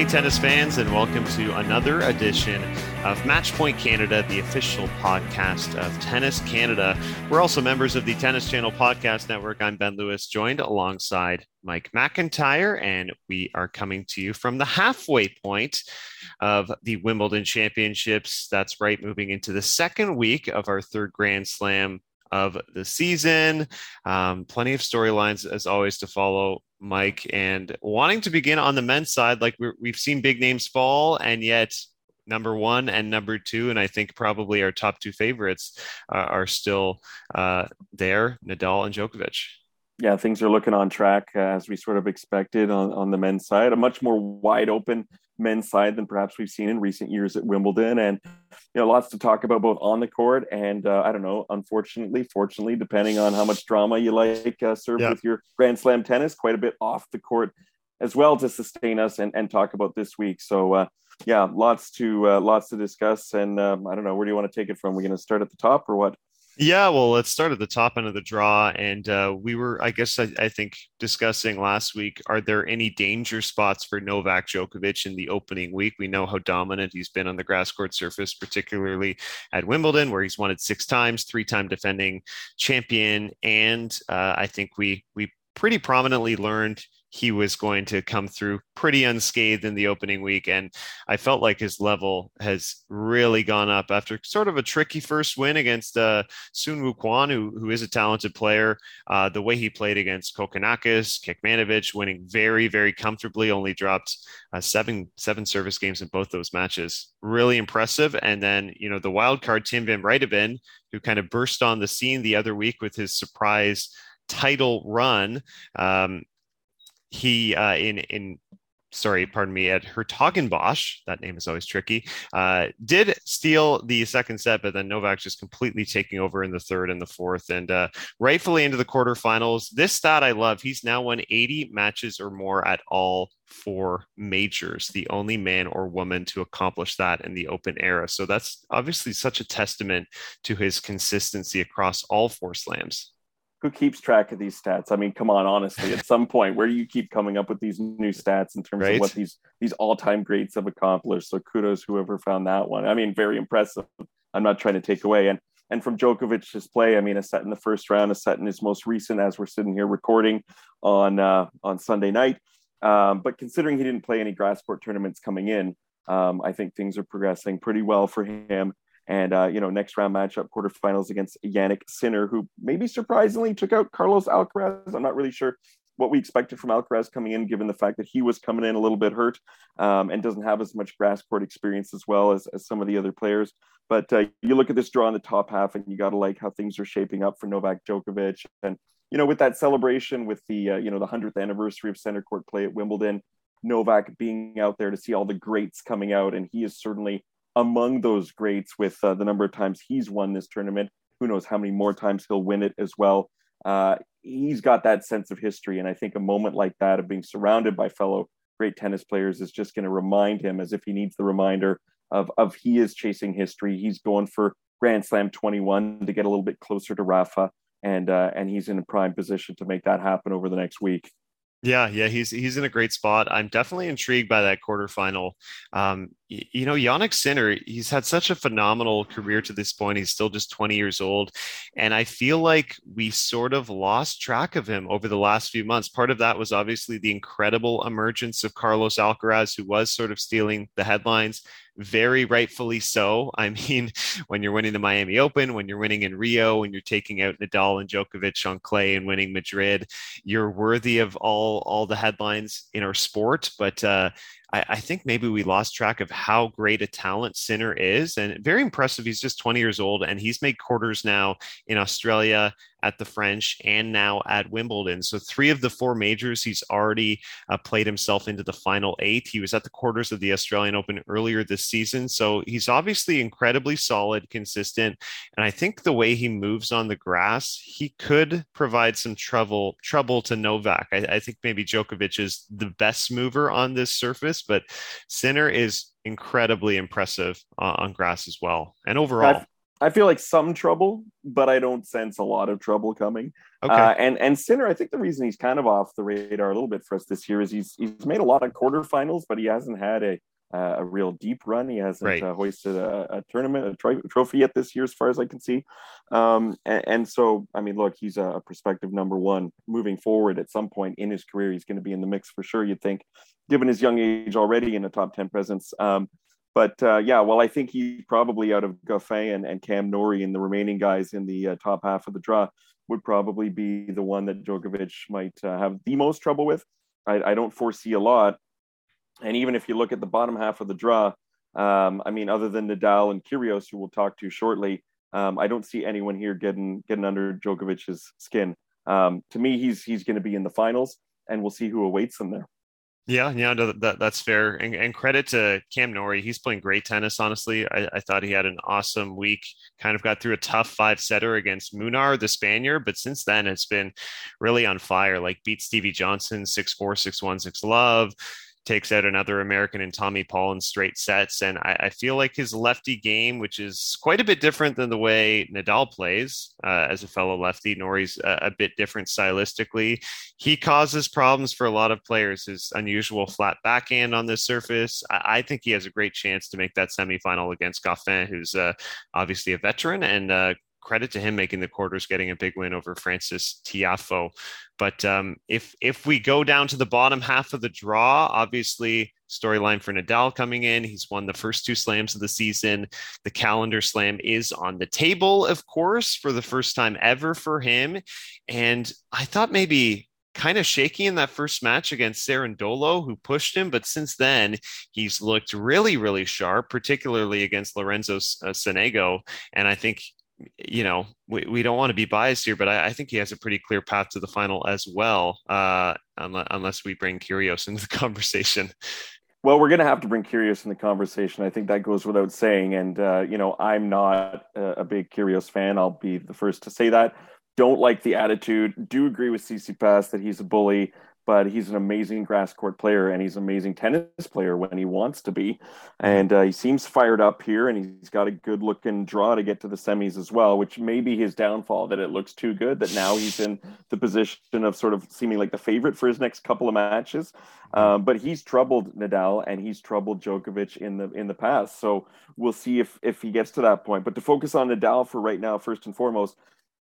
Hey, tennis fans, and welcome to another edition of Matchpoint Canada, the official podcast of Tennis Canada. We're also members of the Tennis Channel Podcast Network. I'm Ben Lewis, joined alongside Mike McIntyre, and we are coming to you from the halfway point of the Wimbledon Championships. That's right, moving into the second week of our third Grand Slam of the season. Um, plenty of storylines, as always, to follow, Mike. And wanting to begin on the men's side, like we have seen big names fall, and yet number one and number two, and I think probably our top two favorites uh, are still uh, there Nadal and Djokovic. Yeah, things are looking on track uh, as we sort of expected on, on the men's side. A much more wide open men's side than perhaps we've seen in recent years at Wimbledon. And, you know, lots to talk about both on the court and, uh, I don't know, unfortunately, fortunately, depending on how much drama you like, uh, serve yeah. with your Grand Slam tennis, quite a bit off the court as well to sustain us and, and talk about this week. So, uh, yeah, lots to uh, lots to discuss. And um, I don't know, where do you want to take it from? We're going to start at the top or what? Yeah, well, let's start at the top end of the draw. And uh, we were, I guess, I, I, think, discussing last week are there any danger spots for Novak Djokovic in the opening week? We know how dominant he's been on the grass court surface, particularly at Wimbledon, where he's won it six times, three time defending champion. And uh, I think we, we pretty prominently learned he was going to come through pretty unscathed in the opening week. And I felt like his level has really gone up after sort of a tricky first win against uh, Soonwoo Kwon, who, who is a talented player. Uh, the way he played against Kokkinakis, Kekmanovic, winning very, very comfortably, only dropped uh, seven seven service games in both those matches. Really impressive. And then, you know, the wild card, Tim Van Rijthoven, who kind of burst on the scene the other week with his surprise title run. Um, he uh, in in sorry, pardon me, at Hertogenbosch, that name is always tricky, uh, did steal the second set, but then Novak just completely taking over in the third and the fourth, and uh, rightfully into the quarterfinals. This stat I love. He's now won 80 matches or more at all four majors, the only man or woman to accomplish that in the open era. So that's obviously such a testament to his consistency across all four slams who keeps track of these stats? I mean, come on, honestly, at some point, where do you keep coming up with these new stats in terms right? of what these these all time greats have accomplished? So kudos whoever found that one. I mean, very impressive. I'm not trying to take away and and from Djokovic's play, I mean, a set in the first round, a set in his most recent, as we're sitting here recording on uh, on Sunday night. Um, but considering he didn't play any grass court tournaments coming in, um, I think things are progressing pretty well for him. And uh, you know, next round matchup, quarterfinals against Jannik Sinner, who maybe surprisingly took out Carlos Alcaraz. I'm not really sure what we expected from Alcaraz coming in, given the fact that he was coming in a little bit hurt um, and doesn't have as much grass court experience as well as, as some of the other players. But uh, you look at this draw in the top half, and you got to like how things are shaping up for Novak Djokovic. And you know, with that celebration, with the uh, you know the hundredth anniversary of center court play at Wimbledon, Novak being out there to see all the greats coming out, and he is certainly among those greats with uh, the number of times he's won this tournament. Who knows how many more times he'll win it as well. Uh, he's got that sense of history. And I think a moment like that of being surrounded by fellow great tennis players is just going to remind him as if he needs the reminder of, of he is chasing history. He's going for Grand Slam 21 to get a little bit closer to Rafa. And, uh, and he's in a prime position to make that happen over the next week. Yeah, yeah, he's he's in a great spot. I'm definitely intrigued by that quarterfinal. Um, you, know, Jannik Sinner, he's had such a phenomenal career to this point. He's still just 20 years old, and I feel like we sort of lost track of him over the last few months. Part of that was obviously the incredible emergence of Carlos Alcaraz, who was sort of stealing the headlines very rightfully so. I mean, when you're winning the Miami Open, when you're winning in Rio, when you're taking out Nadal and Djokovic on clay and winning Madrid, you're worthy of all all the headlines in our sport. But uh, I, I, think maybe we lost track of how great a talent Sinner is, and very impressive. He's just 20 years old, and he's made quarters now in Australia, at the French, and now at Wimbledon. So three of the four majors, he's already uh, played himself into the final eight. He was at the quarters of the Australian Open earlier this season, so he's obviously incredibly solid, consistent, and I think the way he moves on the grass, he could provide some trouble trouble to Novak. I, I think maybe Djokovic is the best mover on this surface, but Sinner is incredibly impressive uh, on grass as well, and overall. I've, feel like some trouble, but I don't sense a lot of trouble coming. Okay. Uh, and and Sinner, I think the reason he's kind of off the radar a little bit for us this year is he's he's made a lot of quarterfinals, but he hasn't had a uh, a real deep run. He hasn't right. uh, hoisted a, a tournament, a tri- trophy yet this year, as far as I can see. Um, and, and, so, I mean, look, he's a prospective number one moving forward. At some point in his career, he's going to be in the mix for sure. You'd think, given his young age already in a top ten presence. Um, but uh, yeah, well, I think he's probably out of Goffin and, and Cam Norrie and the remaining guys in the uh, top half of the draw would probably be the one that Djokovic might uh, have the most trouble with. I, I don't foresee a lot and even if you look at the bottom half of the draw, um, I mean, other than Nadal and Kyrgios, who we'll talk to shortly, um, I don't see anyone here getting getting under Djokovic's skin. Um, to me, he's he's going to be in the finals, and we'll see who awaits him there. Yeah, yeah, no, that, that's fair. And, and, credit to Cam Norrie. He's playing great tennis, honestly. I, I, thought he had an awesome week. Kind of got through a tough five setter against Munar, the Spaniard, but since then it's been really on fire. Like beat Stevie Johnson 6 4, 6 1, 6 love takes out another American in Tommy Paul in straight sets. And I, I, feel like his lefty game, which is quite a bit different than the way Nadal plays uh, as a fellow lefty, Norrie's a, a, bit different stylistically. He causes problems for a lot of players. His unusual flat backhand on this surface. I, I think he has a great chance to make that semifinal against Goffin, who's uh, obviously a veteran and uh, credit to him making the quarters, getting a big win over Francis Tiafoe. But um, if if we go down to the bottom half of the draw, obviously storyline for Nadal coming in. He's won the first two slams of the season. The calendar slam is on the table, of course, for the first time ever for him. And I thought maybe kind of shaky in that first match against Cerundolo, who pushed him. But since then, he's looked really, really sharp, particularly against Lorenzo uh, Sonego. And I think you know, we, we don't want to be biased here, but I, I, think he has a pretty clear path to the final as well, uh, unless, unless we bring Kyrgios into the conversation. Well, we're going to have to bring Kyrgios in the conversation. I think that goes without saying. And, uh, you know, I'm not a, a big Kyrgios fan. I'll be the first to say that. Don't like the attitude. Do agree with Tsitsipas that he's a bully but he's an amazing grass court player and he's an amazing tennis player when he wants to be. And uh, he seems fired up here and he's got a good looking draw to get to the semis as well, which may be his downfall that it looks too good that now he's in the position of sort of seeming like the favorite for his next couple of matches. Um, but he's troubled Nadal and he's troubled Djokovic in the in the past. So we'll see if if he gets to that point. But to focus on Nadal for right now, first and foremost,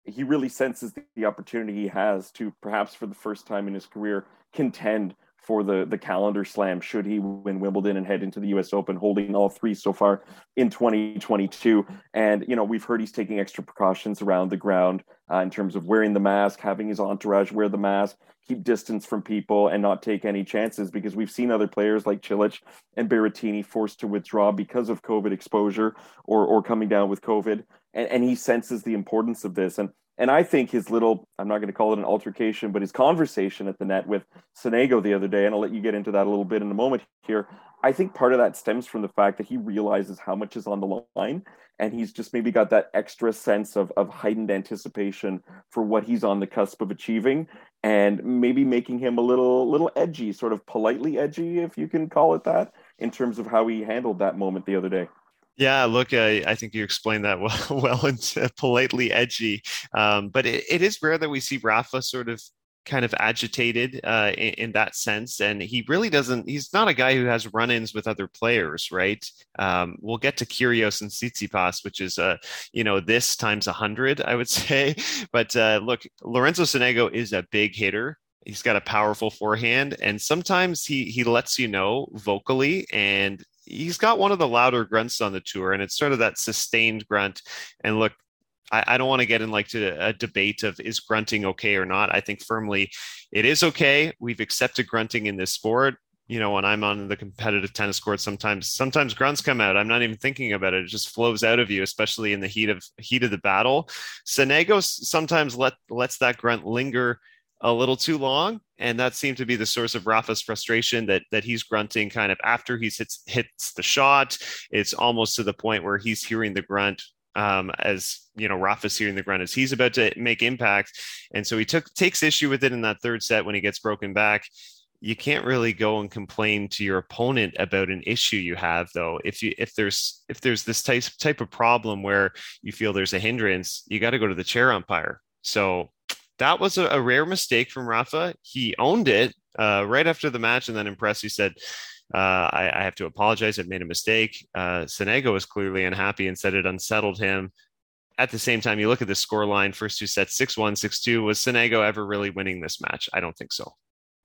he really senses the opportunity he has to perhaps for the first time in his career contend for the the calendar slam should he win Wimbledon and head into the US Open holding all three so far in 2022 and you know we've heard he's taking extra precautions around the ground uh, in terms of wearing the mask having his entourage wear the mask keep distance from people and not take any chances because we've seen other players like Cilic and Berrettini forced to withdraw because of covid exposure or or coming down with covid and, and he senses the importance of this and and I think his little, I'm not going to call it an altercation, but his conversation at the net with Sonego the other day, and I'll let you get into that a little bit in a moment here. I think part of that stems from the fact that he realizes how much is on the line. And he's just maybe got that extra sense of, of heightened anticipation for what he's on the cusp of achieving and maybe making him a little little edgy, sort of politely edgy, if you can call it that, in terms of how he handled that moment the other day. Yeah, look, I, I think you explained that well, well and politely edgy. Um, but it, it is rare that we see Rafa sort of kind of agitated uh, in, in, that sense. And he really doesn't, he's not a guy who has run ins with other players, right? Um, we'll get to Kyrgios and Tsitsipas, which is, uh, you know, this times a 100, I would say. But uh, look, Lorenzo Sonego is a big hitter. He's got a powerful forehand, and sometimes he he lets you know vocally, and he's got one of the louder grunts on the tour, and it's sort of that sustained grunt. And look, I, I don't want to get in like to a debate of is grunting okay or not. I think firmly it is okay. We've accepted grunting in this sport. You know, when I'm on the competitive tennis court, sometimes sometimes grunts come out. I'm not even thinking about it; it just flows out of you, especially in the heat of heat of the battle. Sonego sometimes let lets that grunt linger a little too long. And that seemed to be the source of Rafa's frustration that that he's grunting kind of after he hits hits the shot. It's almost to the point where he's hearing the grunt um, as you know Rafa's hearing the grunt as he's about to make impact. And so he took takes issue with it in that third set when he gets broken back. you can't really go and complain to your opponent about an issue you have though if you if there's if there's this type type of problem where you feel there's a hindrance you got to go to the chair umpire so that was a, a rare mistake from rafa he owned it uh, right after the match and then in press he said uh, I, I, have to apologize. I've made a mistake. Uh, Sonego was clearly unhappy and said it unsettled him. At the same time, you look at the score line, first two sets, 6 1, 6 2. Was Sonego ever really winning this match? I don't think so.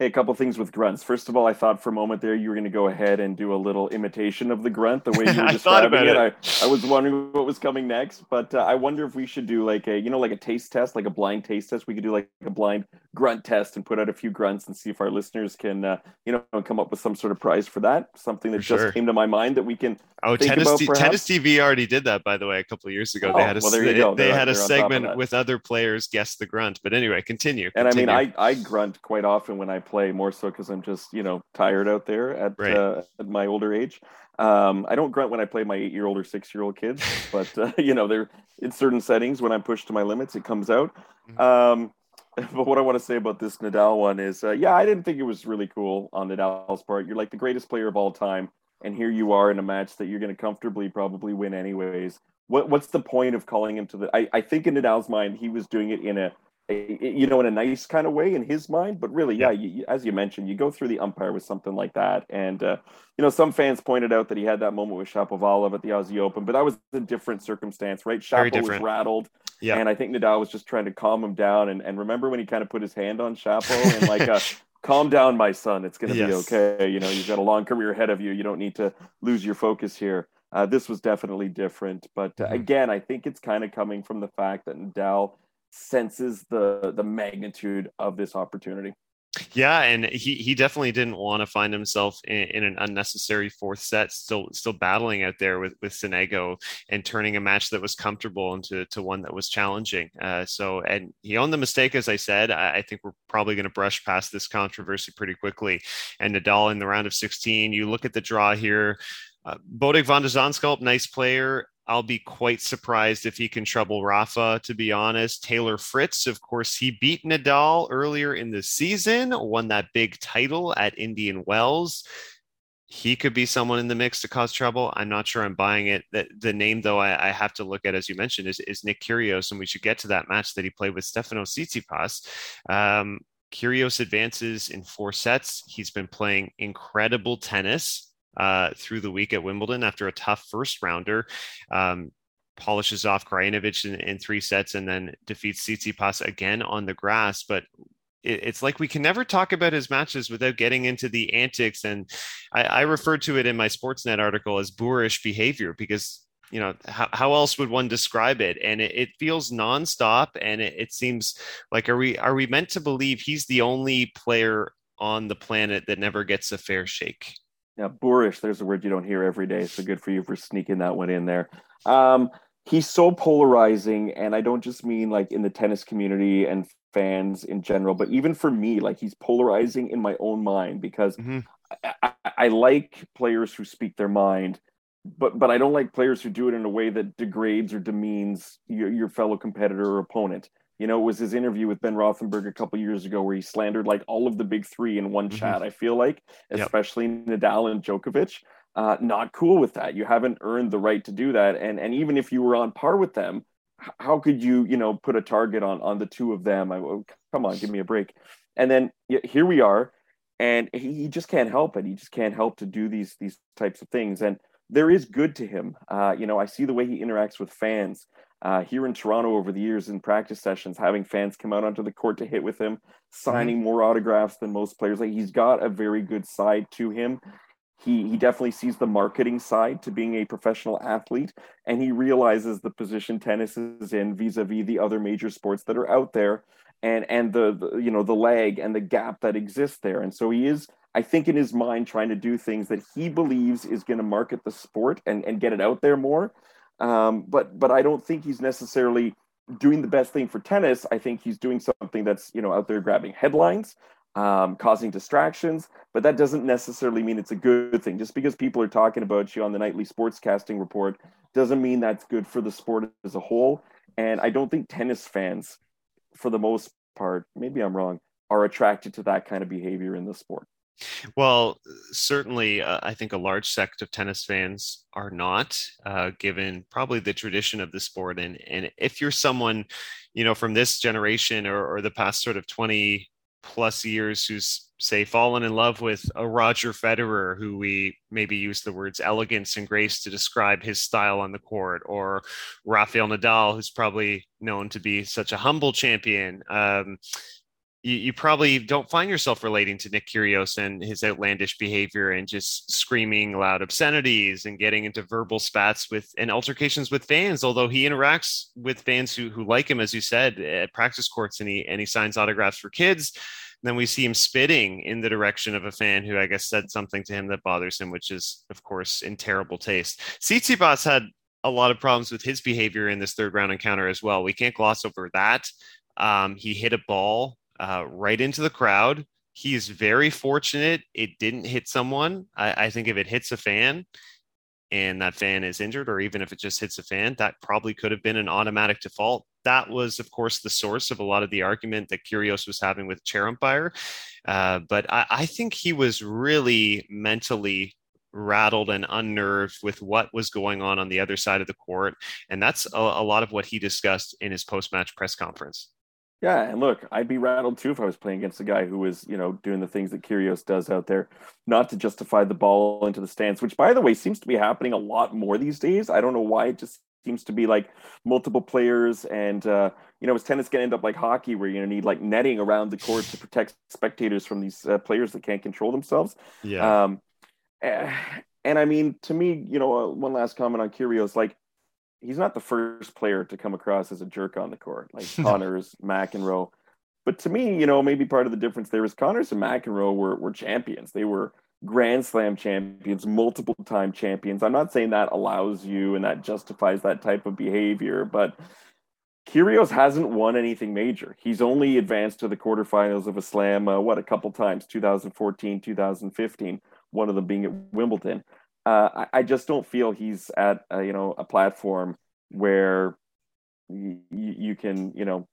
Hey, a couple things with grunts. First of all, I thought for a moment there you were going to go ahead and do a little imitation of the grunt, the way you were describing it. it. I, I was wondering what was coming next, but uh, I wonder if we should do like a, you know, like a taste test, like a blind taste test. We could do like a blind grunt test and put out a few grunts and see if our listeners can, uh, you know, come up with some sort of prize for that. Something that for just sure. came to my mind that we can. Oh, tennis, t- tennis TV already did that, by the way, a couple of years ago. Oh, they had a, well, they, they had a segment with other players guess the grunt. But anyway, continue. And I mean, I, I grunt quite often when I play, more so because I'm just you know tired out there at right. uh, at my older age. Um, I don't grunt when I play my eight year old or six year old kids, but uh, you know they're in certain settings when I'm pushed to my limits, it comes out. Mm-hmm. Um, but what I want to say about this Nadal one is, uh, yeah, I didn't think it was really cool on Nadal's part. You're like the greatest player of all time, and here you are in a match that you're going to comfortably probably win anyways. What what's the point of calling him to the? I, I think in Nadal's mind, he was doing it in a you know, in a nice kind of way in his mind. But really, yeah, you, as you mentioned, you go through the umpire with something like that. And, uh, you know, some fans pointed out that he had that moment with Shapovalov at the Aussie Open, but that was a different circumstance, right? Shapo was rattled. Yeah. And I think Nadal was just trying to calm him down. And, and remember when he kind of put his hand on Shapo and like, uh, calm down, my son. It's going to yes. be okay. You know, you've got a long career ahead of you. You don't need to lose your focus here. Uh, this was definitely different. But uh, again, I think it's kind of coming from the fact that Nadal – senses the the magnitude of this opportunity. Yeah, and he he definitely didn't want to find himself in, in, an unnecessary fourth set, still still battling out there with with Sonego and turning a match that was comfortable into to one that was challenging. Uh, so, and he owned the mistake, as I said. I, I think we're probably going to brush past this controversy pretty quickly. And Nadal in the round of 16, you look at the draw here. Uh, Botic van de Zandschulp, nice player. I'll be quite surprised if he can trouble Rafa, to be honest. Taylor Fritz, of course, he beat Nadal earlier in the season, won that big title at Indian Wells. He could be someone in the mix to cause trouble. I'm not sure I'm buying it. The, the name, though, I, I, have to look at, as you mentioned, is, is Nick Kyrgios, and we should get to that match that he played with Stefano Tsitsipas. Um, Kyrgios advances in four sets. He's been playing incredible tennis uh, through the week at Wimbledon after a tough first rounder. Um, polishes off Krajinovic in, in, three sets and then defeats Tsitsipas again on the grass. But it, it's like we can never talk about his matches without getting into the antics. And I, I referred to it in my Sportsnet article as boorish behavior because you know how, how else would one describe it and it, it feels nonstop and it, it seems like are we are we meant to believe he's the only player on the planet that never gets a fair shake yeah, boorish. There's a word you don't hear every day. So good for you for sneaking that one in there. Um, he's so polarizing, and I don't just mean like in the tennis community and fans in general, but even for me, like he's polarizing in my own mind because mm-hmm. I, I, I like players who speak their mind, but but I don't like players who do it in a way that degrades or demeans your, your fellow competitor or opponent. You know, it was his interview with Ben Rothenberg a couple years ago where he slandered like all of the big three in one mm-hmm. chat. I feel like, especially yep. Nadal and Djokovic. Uh, not cool with that. You haven't earned the right to do that. And and even if you were on par with them, how could you you know put a target on on the two of them? I oh, come on, give me a break. And then here we are, and he, he just can't help it. He just can't help to do these these types of things. And there is good to him. Uh, you know, I see the way he interacts with fans uh, here in Toronto over the years in practice sessions, having fans come out onto the court to hit with him, signing mm-hmm. more autographs than most players. Like he's got a very good side to him. He he definitely sees the marketing side to being a professional athlete, and he realizes the position tennis is in vis-a-vis the other major sports that are out there, and and the, the you know the lag and the gap that exists there. And so he is I think in his mind trying to do things that he believes is going to market the sport and, and get it out there more. Um, but but I don't think he's necessarily doing the best thing for tennis. I think he's doing something that's you know out there grabbing headlines, um, causing distractions. But that doesn't necessarily mean it's a good thing. Just because people are talking about you on the nightly sportscasting report doesn't mean that's good for the sport as a whole. And I don't think tennis fans, for the most part, maybe I'm wrong, are attracted to that kind of behavior in the sport. Well, certainly, uh, I think a large sect of tennis fans are not, uh, given probably the tradition of the sport. And and if you're someone, you know, from this generation or, or the past sort of twenty plus years who's say fallen in love with a Roger Federer, who we maybe use the words elegance and grace to describe his style on the court, or Rafael Nadal, who's probably known to be such a humble champion. Um, you, you, probably don't find yourself relating to Nick Kyrgios and his outlandish behavior and just screaming loud obscenities and getting into verbal spats with and altercations with fans. Although he interacts with fans who who like him, as you said, at practice courts and he and he signs autographs for kids. then we see him spitting in the direction of a fan who I guess said something to him that bothers him, which is of course in terrible taste. Tsitsipas had a lot of problems with his behavior in this third round encounter as well. We can't gloss over that. Um, he hit a ball uh, right into the crowd. He's very fortunate it didn't hit someone. I, I think if it hits a fan and that fan is injured, or even if it just hits a fan, that probably could have been an automatic default. That was, of course, the source of a lot of the argument that Kyrgios was having with chair umpire. Uh, but I, I think he was really mentally rattled and unnerved with what was going on on the other side of the court. And that's a, a lot of what he discussed in his post match press conference. Yeah, and look, I'd be rattled too if I was playing against a guy who was, you know, doing the things that Kyrgios does out there, not to justify the ball into the stands, which, by the way, seems to be happening a lot more these days. I don't know why it just seems to be like multiple players, and uh, you know, is tennis going to end up like hockey, where you need like netting around the court to protect spectators from these uh, players that can't control themselves? Yeah. Um, and I mean, to me, you know, uh, one last comment on Kyrgios, like he's not the first player to come across as a jerk on the court, like Connors, McEnroe. But to me, you know, maybe part of the difference there is Connors and McEnroe were were champions. They were Grand Slam champions, multiple time champions. I'm not saying that allows you and that justifies that type of behavior, but Kyrgios hasn't won anything major. He's only advanced to the quarterfinals of a slam, uh, what, a couple times, 2014, 2015, one of them being at Wimbledon uh, I, I, just don't feel he's at a, you know a platform where y- you can you know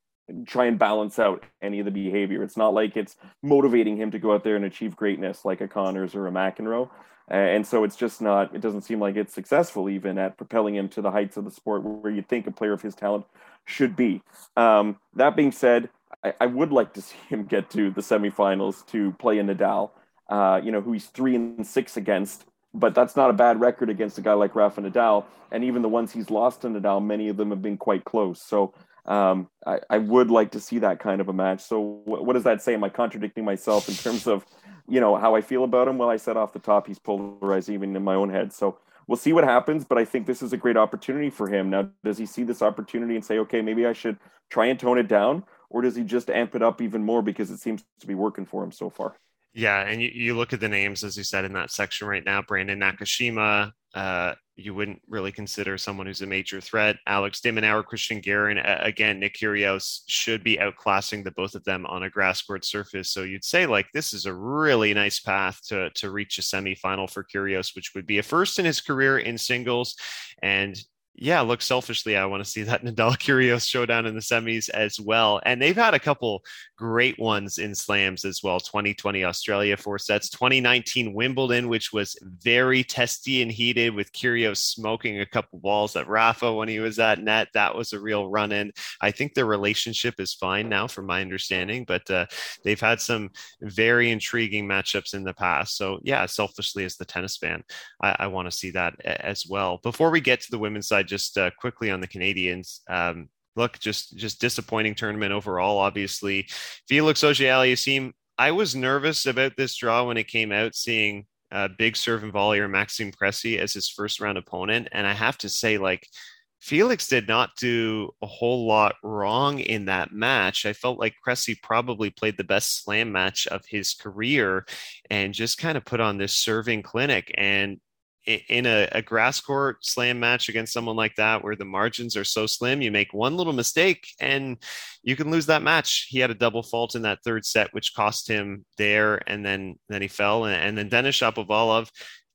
try and balance out any of the behavior. It's not like it's motivating him to go out there and achieve greatness like a Connors or a McEnroe. And so it's just not, it doesn't seem like it's successful even at propelling him to the heights of the sport where you'd think a player of his talent should be. Um, that being said, I, I, would like to see him get to the semifinals to play in Nadal, uh, you know, who he's three and six against but that's not a bad record against a guy like Rafa Nadal. And even the ones he's lost to Nadal, many of them have been quite close. So um, I, I, would like to see that kind of a match. So what, what, does that say? Am I contradicting myself in terms of, you know, how I feel about him? Well, I said off the top, he's polarized even in my own head. So we'll see what happens. But I think this is a great opportunity for him. Now, does he see this opportunity and say, okay, maybe I should try and tone it down? Or does he just amp it up even more because it seems to be working for him so far? Yeah, and you, you look at the names as you said in that section right now. Brandon Nakashima, uh, you wouldn't really consider someone who's a major threat. Alex de Christian uh, again, Nick Kyrgios should be outclassing the both of them on a grass court surface. So you'd say like this is a really nice path to to reach a semifinal for Kyrgios, which would be a first in his career in singles, and yeah, look, selfishly, I want to see that Nadal Kyrgios showdown in the semis as well. And they've had a couple great ones in slams as well 2020 Australia four sets, 2019 Wimbledon, which was very testy and heated with Kyrgios smoking a couple balls at Rafa when he was at net. That was a real run in. I think their relationship is fine now, from my understanding, but uh, they've had some very intriguing matchups in the past. So, yeah, selfishly, as the tennis fan, I, I want to see that as well. Before we get to the women's side, just uh, quickly on the Canadians. Um, look, just just disappointing tournament overall. Obviously, Felix Auger-Aliassime. I was nervous about this draw when it came out, seeing uh, big serve and volleyer Maxime Cressy as his first round opponent, and I have to say, like. Felix did not do a whole lot wrong in that match. I felt like Cressy probably played the best slam match of his career and just kind of put on this serving clinic. And in a, a, grass court slam match against someone like that where the margins are so slim you make one little mistake and you can lose that match. He had a double fault in that third set which cost him there and then then he fell and, and then denis shapovalov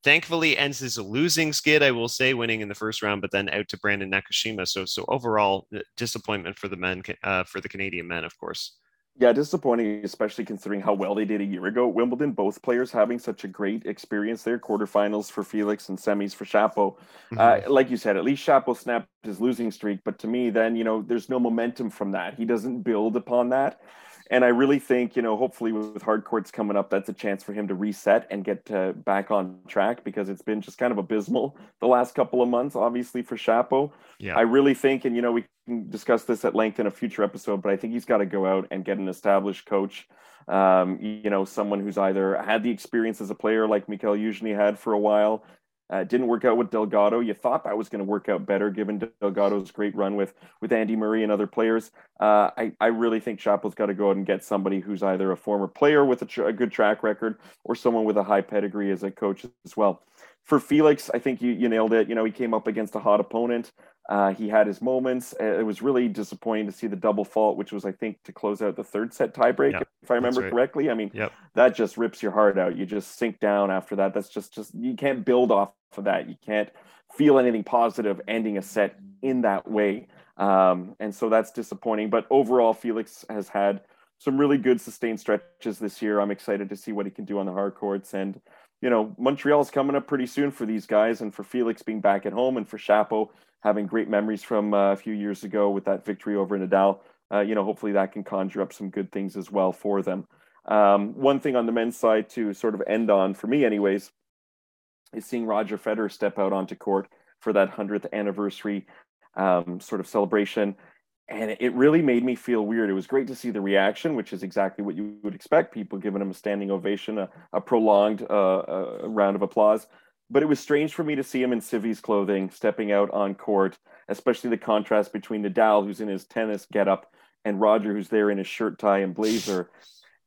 thankfully ends his losing skid i will say winning in the first round but then out to brandon nakashima. So so overall uh, disappointment for the men uh, for the canadian men of course Yeah, disappointing, especially considering how well they did a year ago. Wimbledon, both players having such a great experience there. Quarterfinals for Felix and semis for Shapo. Mm-hmm. Uh, like you said, at least Shapo snapped his losing streak. But to me, then you know, there's no momentum from that. He doesn't build upon that. And I really think, you know, hopefully with hard courts coming up, that's a chance for him to reset and get uh, back on track because it's been just kind of abysmal the last couple of months, obviously, for Shapo. Yeah. I really think, and, you know, we can discuss this at length in a future episode, but I think he's got to go out and get an established coach. Um, you know, someone who's either had the experience as a player like Mikhail Yuzhny had for a while, uh, didn't work out with Delgado. You thought that was going to work out better given Delgado's great run with with Andy Murray and other players. Uh, I I really think Shapo's got to go out and get somebody who's either a former player with a, tr- a, good track record or someone with a high pedigree as a coach as well for Felix, I think you, you nailed it. You know, he came up against a hot opponent. Uh, he had his moments. Uh, it was really disappointing to see the double fault, which was, I think, to close out the third set tiebreak, yep, if I remember right. correctly. I mean, yep. that just rips your heart out. You just sink down after that. That's just, just you can't build off of that. You can't feel anything positive ending a set in that way. Um, and so that's disappointing. But overall, Felix has had some really good sustained stretches this year. I'm excited to see what he can do on the hard courts and you know, Montreal's coming up pretty soon for these guys, and for Felix being back at home, and for Shapo having great memories from uh, a few years ago with that victory over Nadal. Uh, you know, hopefully that can conjure up some good things as well for them. Um, one thing on the men's side to sort of end on, for me, anyways, is seeing Roger Federer step out onto court for that 100th anniversary um, sort of celebration and it really made me feel weird. It was great to see the reaction, which is exactly what you would expect people giving him a standing ovation, a, a prolonged uh, a round of applause. But it was strange for me to see him in civvies clothing stepping out on court, especially the contrast between Nadal, who's in his tennis getup, and Roger, who's there in his shirt, tie, and blazer.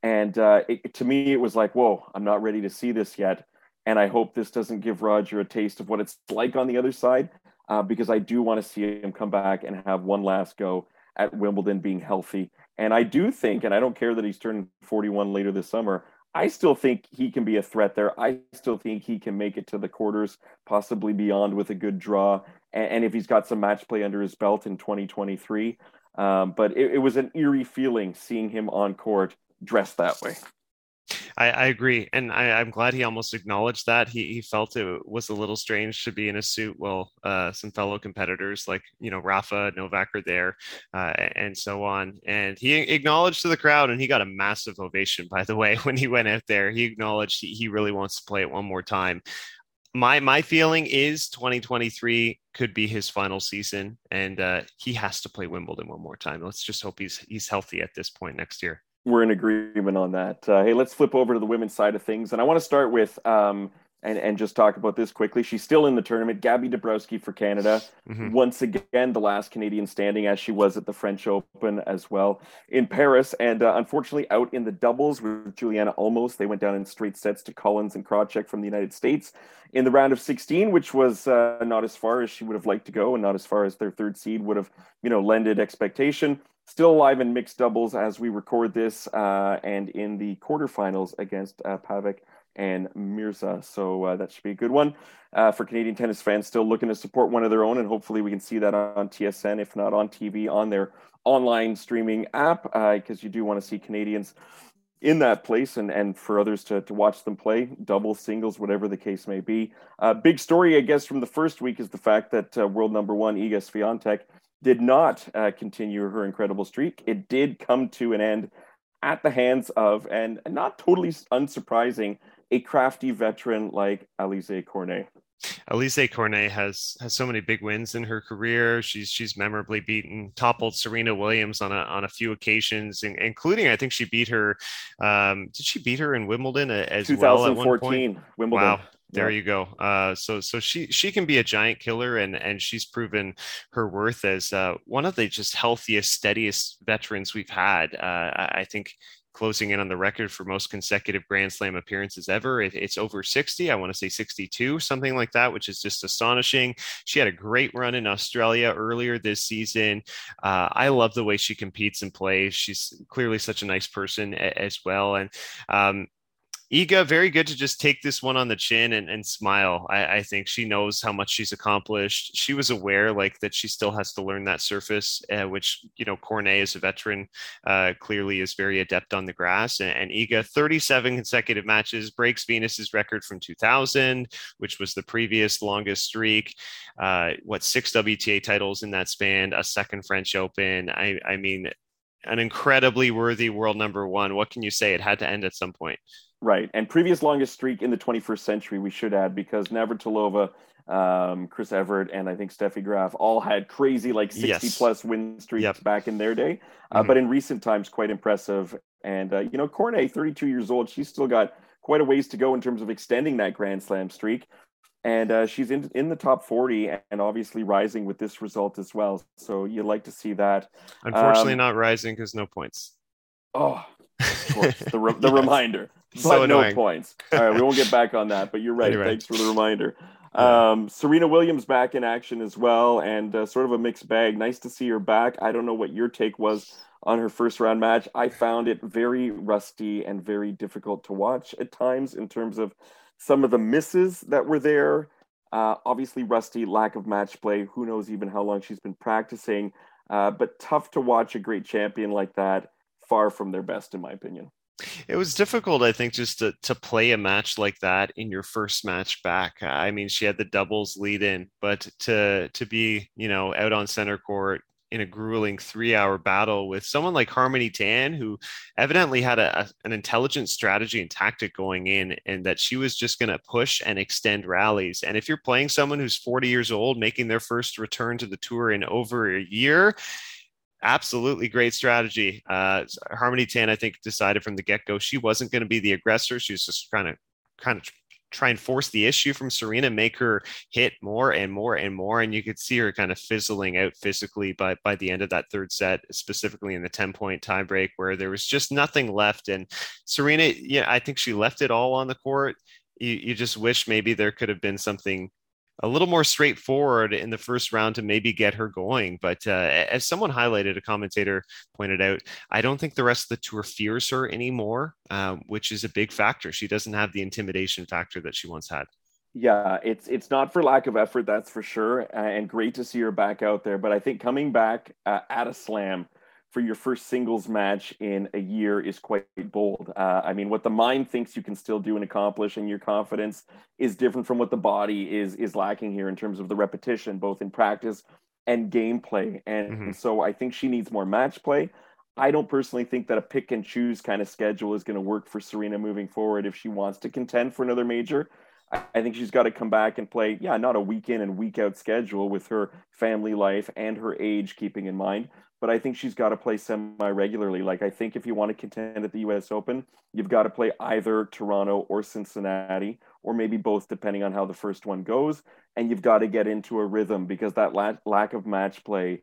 And uh, it, to me, it was like, whoa, I'm not ready to see this yet. And I hope this doesn't give Roger a taste of what it's like on the other side uh, because I do want to see him come back and have one last go at Wimbledon being healthy. And I do think, and I don't care that he's turning 41 later this summer, I still think he can be a threat there. I still think he can make it to the quarters, possibly beyond with a good draw. And, and if he's got some match play under his belt in 2023. Um, but it, it was an eerie feeling seeing him on court dressed that way. I, I agree, and I, am glad he almost acknowledged that he he felt it was a little strange to be in a suit while uh, some fellow competitors like you know Rafa Novak are there, uh, and so on. And he acknowledged to the crowd, and he got a massive ovation by the way when he went out there. He acknowledged he, he really wants to play it one more time. My my feeling is 2023 could be his final season, and uh, he has to play Wimbledon one more time. Let's just hope he's he's healthy at this point next year we're in agreement on that. Uh, hey, let's flip over to the women's side of things, and I want to start with um, and and just talk about this quickly. She's still in the tournament. Gabby Dabrowski for Canada, mm-hmm. once again the last Canadian standing, as she was at the French Open as well in Paris, and uh, unfortunately out in the doubles with Juliana Olmos. They went down in straight sets to Collins and Krajicek from the United States in the round of 16, which was uh, not as far as she would have liked to go, and not as far as their third seed would have, you know, lended expectation still alive in mixed doubles as we record this, uh, and in the quarterfinals against uh, Pavic and Mirza. So uh, that should be a good one uh, for Canadian tennis fans still looking to support one of their own, and hopefully we can see that on TSN, if not on TV, on their online streaming app, because uh, you do want to see Canadians in that place and, and for others to, to watch them play, doubles, singles, whatever the case may be. Uh, big story, I guess, from the first week is the fact that uh, world number one, Iga Swiatek, did not uh, continue her incredible streak. It did come to an end at the hands of, and not totally unsurprising, a crafty veteran like Alizé Cornet. Alizé Cornet has has so many big wins in her career. She's she's memorably beaten, toppled Serena Williams on a on a few occasions, including I think she beat her. Um, did she beat her in Wimbledon as well at one point? Wimbledon. Wow, there yeah. you go. Uh, so so she she can be a giant killer, and and she's proven her worth as uh, one of the just healthiest, steadiest veterans we've had. Uh, I, I think closing in on the record for most consecutive Grand Slam appearances ever. It, it's over 60. I want to say 62, something like that, which is just astonishing. She had a great run in Australia earlier this season. Uh, I love the way she competes and plays. She's clearly such a nice person a, as well. And um, Iga, very good to just take this one on the chin and, and smile. I, I, think she knows how much she's accomplished. She was aware like that she still has to learn that surface, uh, which, you know, Cornet is a veteran, uh, clearly is very adept on the grass. And, and Iga, 37 consecutive matches, breaks Venus's record from 2000, which was the previous longest streak. Uh, what, six WTA titles in that span, a second French Open. I, I mean, an incredibly worthy world number one. What can you say? It had to end at some point. Right. And previous longest streak in the 21st century, we should add, because Navratilova, um, Chris Evert, and I think Steffi Graf all had crazy, like 60 yes. plus win streaks yep. back in their day. Uh, mm-hmm. But in recent times, quite impressive. And, uh, you know, Cornet, 32 years old, she's still got quite a ways to go in terms of extending that Grand Slam streak. And uh, she's in, in the top 40 and obviously rising with this result as well. So you'd like to see that. Unfortunately, um, not rising because no points. Oh, of course, the, re- the yes. reminder but so no points. All right, we won't get back on that, but you're right. You're. Thanks for the reminder. Um, Serena Williams back in action as well, and uh, sort of a mixed bag. Nice to see her back. I don't know what your take was on her first round match. I found it very rusty and very difficult to watch at times in terms of some of the misses that were there. Uh, obviously, rusty, lack of match play. Who knows even how long she's been practicing? Uh, but tough to watch a great champion like that. Far from their best, in my opinion. It was difficult, I think, just to, to play a match like that in your first match back. I mean, she had the doubles lead in, but to to be, you know, out on center court in a grueling three hour battle with someone like Harmony Tan, who evidently had a, a, an intelligent strategy and tactic going in, and that she was just going to push and extend rallies. And if you're playing someone who's 40 years old, making their first return to the tour in over a year, absolutely great strategy. Uh, Harmony Tan, I think, decided from the get go she wasn't going to be the aggressor. She was just trying to kind of try and force the issue from Serena, make her hit more and more and more. And you could see her kind of fizzling out physically by, by the end of that third set, specifically in the 10 point tiebreak, where there was just nothing left. And Serena, yeah, I think she left it all on the court. You, you just wish maybe there could have been something a little more straightforward in the first round to maybe get her going. But uh, as someone highlighted, a commentator pointed out, I don't think the rest of the tour fears her anymore, um, which is a big factor. She doesn't have the intimidation factor that she once had. Yeah, it's it's not for lack of effort, that's for sure, and great to see her back out there. But I think coming back uh, at a slam for your first singles match in a year is quite bold. Uh, I mean, what the mind thinks you can still do and accomplish, and your confidence is different from what the body is is lacking here in terms of the repetition, both in practice and gameplay. And mm-hmm. so, I think she needs more match play. I don't personally think that a pick and choose kind of schedule is going to work for Serena moving forward if she wants to contend for another major. I think she's got to come back and play, yeah, not a week in and week out schedule with her family life and her age keeping in mind, but I think she's got to play semi regularly. Like, I think if you want to contend at the US Open, you've got to play either Toronto or Cincinnati, or maybe both, depending on how the first one goes. And you've got to get into a rhythm because that la- lack of match play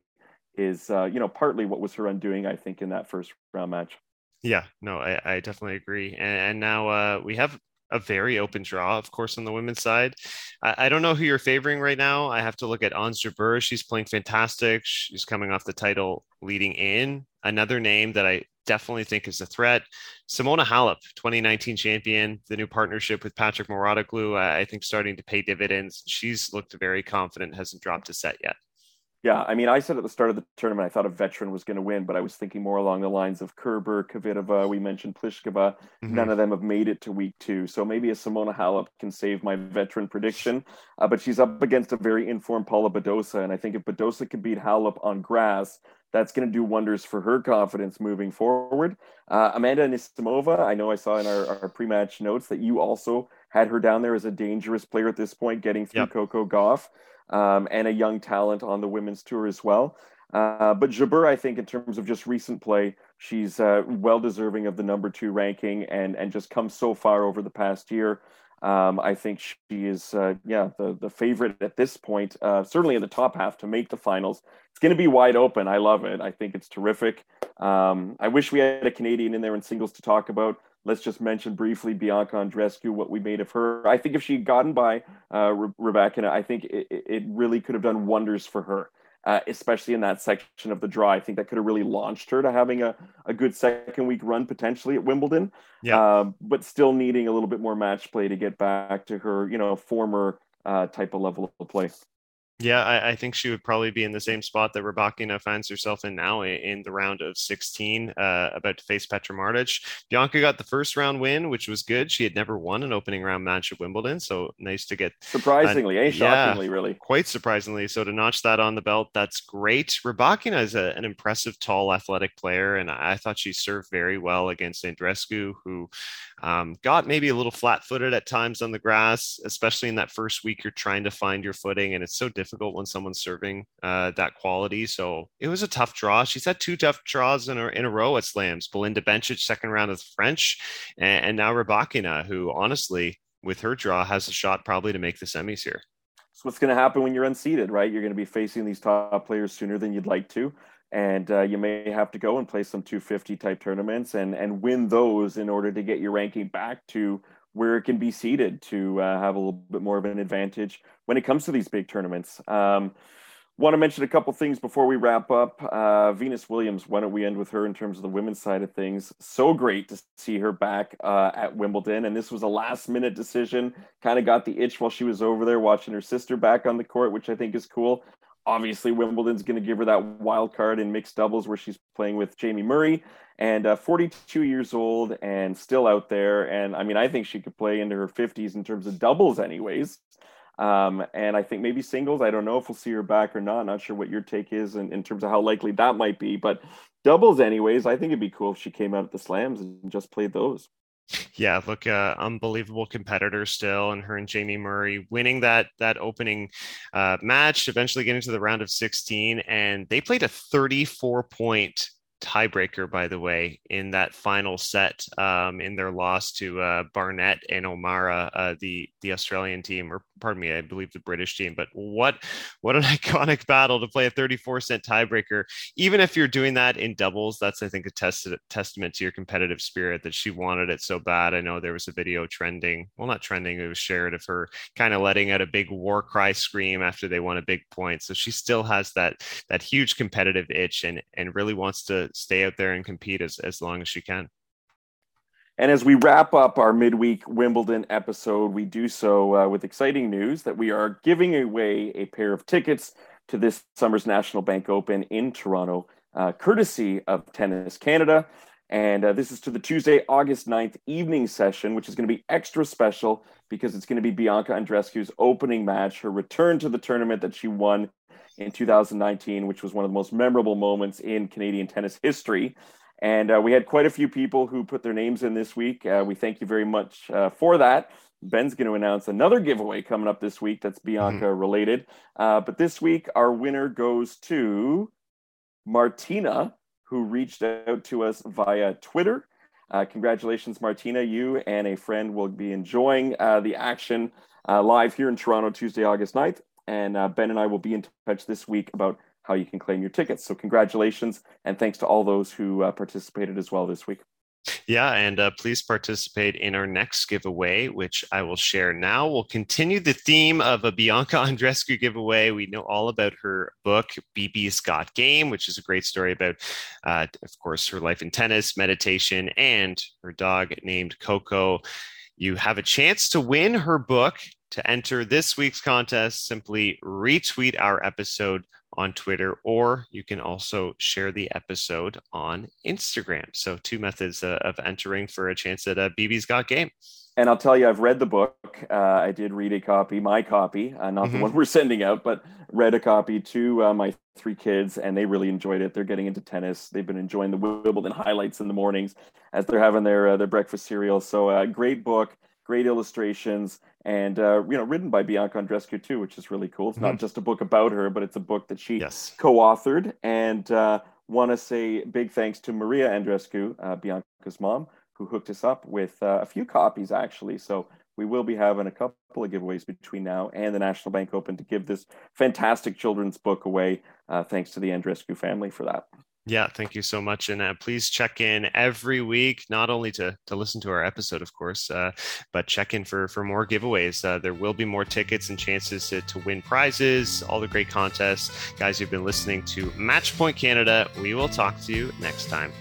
is, uh, you know, partly what was her undoing, I think, in that first round match. Yeah, no, I, I definitely agree. And, and now uh, we have a very open draw, of course, on the women's side. I, I, don't know who you're favoring right now. I have to look at Ons Jabeur. She's playing fantastic. She's coming off the title leading in. Another name that I definitely think is a threat. Simona Halep, 2019 champion, the new partnership with Patrick Mouratoglou, I think starting to pay dividends. She's looked very confident, hasn't dropped a set yet. Yeah, I mean, I said at the start of the tournament I thought a veteran was going to win, but I was thinking more along the lines of Kerber, Kvitova. We mentioned Pliskova. Mm-hmm. None of them have made it to week two, so maybe a Simona Halep can save my veteran prediction. Uh, but she's up against a very informed Paula Badosa, and I think if Badosa can beat Halep on grass, that's going to do wonders for her confidence moving forward. Uh, Amanda Anisimova, I know I saw in our, our pre-match notes that you also had her down there as a dangerous player at this point, getting through yep. Coco Gauff um, and a young talent on the women's tour as well. Uh, but Jabeur, I think, in terms of just recent play, she's uh, well deserving of the number two ranking and and just come so far over the past year. Um, I think she is, uh, yeah, the the favorite at this point, uh, certainly in the top half to make the finals. It's going to be wide open. I love it. I think it's terrific. Um, I wish we had a Canadian in there in singles to talk about let's just mention briefly Bianca Andreescu, what we made of her. I think if she would gotten by uh, Rebecca, I think it, it really could have done wonders for her. uh, especially in that section of the draw. I think that could have really launched her to having a, a good second week run potentially at Wimbledon. Yeah. Um, but still needing a little bit more match play to get back to her, you know, former uh, type of level of play. Yeah, I, I, think she would probably be in the same spot that Rybakina finds herself in now in, in the round of 16, uh, about to face Petra Martic. Bianca got the first round win, which was good. She had never won an opening round match at Wimbledon, so nice to get surprisingly, uh, eh? Shockingly, yeah, really, quite surprisingly. So to notch that on the belt, that's great. Rybakina is a, an impressive, tall, athletic player, and I thought she served very well against Andreescu, who um, got maybe a little flat-footed at times on the grass, especially in that first week. You're trying to find your footing, and it's so difficult difficult when someone's serving uh, that quality. So it was a tough draw. She's had two tough draws in a, in a row at slams. Belinda Bencic, second round of the French, and, and now Rybakina, who honestly, with her draw, has a shot probably to make the semis here. So what's going to happen when you're unseated, right? You're going to be facing these top players sooner than you'd like to and uh, you may have to go and play some 250 type tournaments and and win those in order to get your ranking back to where it can be seeded to uh, have a little bit more of an advantage when it comes to these big tournaments. Um, want to mention a couple things before we wrap up. Uh, Venus Williams, why don't we end with her in terms of the women's side of things? So great to see her back uh, at Wimbledon. And this was a last minute decision, kind of got the itch while she was over there watching her sister back on the court, which I think is cool. Obviously, Wimbledon's going to give her that wild card in mixed doubles where she's playing with Jamie Murray and uh, 42 years old and still out there. And I mean, I think she could play into her 50s in terms of doubles, anyways. Um, and I think maybe singles. I don't know if we'll see her back or not. Not sure what your take is in, in terms of how likely that might be. But doubles, anyways, I think it'd be cool if she came out at the slams and just played those. Yeah, look, uh, unbelievable competitor still, and her and Jamie Murray winning that that opening uh, match, eventually getting to the round of 16, and they played a 34 point tiebreaker, by the way, in that final set um, in their loss to uh, Barnett and O'Mara, uh, the the Australian team, or pardon me, I believe the British team. But what what an iconic battle to play a 34 cent tiebreaker. Even if you're doing that in doubles, that's I think a test- testament to your competitive spirit that she wanted it so bad. I know there was a video trending, well, not trending, it was shared of her kind of letting out a big war cry scream after they won a big point. So she still has that that huge competitive itch and and really wants to stay out there and compete as, as long as she can. And as we wrap up our midweek Wimbledon episode, we do so uh, with exciting news that we are giving away a pair of tickets to this summer's National Bank Open in Toronto, uh, courtesy of Tennis Canada. And uh, this is to the Tuesday, August 9th evening session, which is going to be extra special because it's going to be Bianca Andreescu's opening match, her return to the tournament that she won in 2019, which was one of the most memorable moments in Canadian tennis history. And uh, we had quite a few people who put their names in this week. Uh, we thank you very much uh, for that. Ben's going to announce another giveaway coming up this week that's Bianca mm-hmm. related. Uh, but this week, our winner goes to Martina, who reached out to us via Twitter. Uh, congratulations, Martina. You and a friend will be enjoying uh, the action live here in Toronto Tuesday, August 9th. And uh, Ben and I will be in touch this week about how you can claim your tickets. So, congratulations. And thanks to all those who uh, participated as well this week. Yeah, and uh, please participate in our next giveaway, which I will share now. We'll continue the theme of a Bianca Andreescu giveaway. We know all about her book, Bibi's Got Game, which is a great story about, uh, of course, her life in tennis, meditation, and her dog named Coco. You have a chance to win her book to enter this week's contest, simply retweet our episode on Twitter, or you can also share the episode on Instagram. So, two methods uh, of entering for a chance at a Bibi's Got Game. And I'll tell you, I've read the book. Uh, I did read a copy, my copy, uh, not mm-hmm. the one we're sending out, but read a copy to uh, my three kids, and they really enjoyed it. They're getting into tennis. They've been enjoying the Wimbledon highlights in the mornings as they're having their uh, their breakfast cereal. So, uh, great book great illustrations, and uh, you know, written by Bianca Andreescu too, which is really cool. It's mm-hmm. not just a book about her, but it's a book that she yes. co-authored. And uh, want to say big thanks to Maria Andreescu, uh, Bianca's mom, who hooked us up with uh, a few copies actually. So we will be having a couple of giveaways between now and the National Bank Open to give this fantastic children's book away. Uh, thanks to the Andreescu family for that. Yeah, thank you so much. And uh, please check in every week, not only to, to listen to our episode, of course, uh, but check in for, for more giveaways. Uh, there will be more tickets and chances to, to win prizes, all the great contests. Guys, you've been listening to Matchpoint Canada. We will talk to you next time.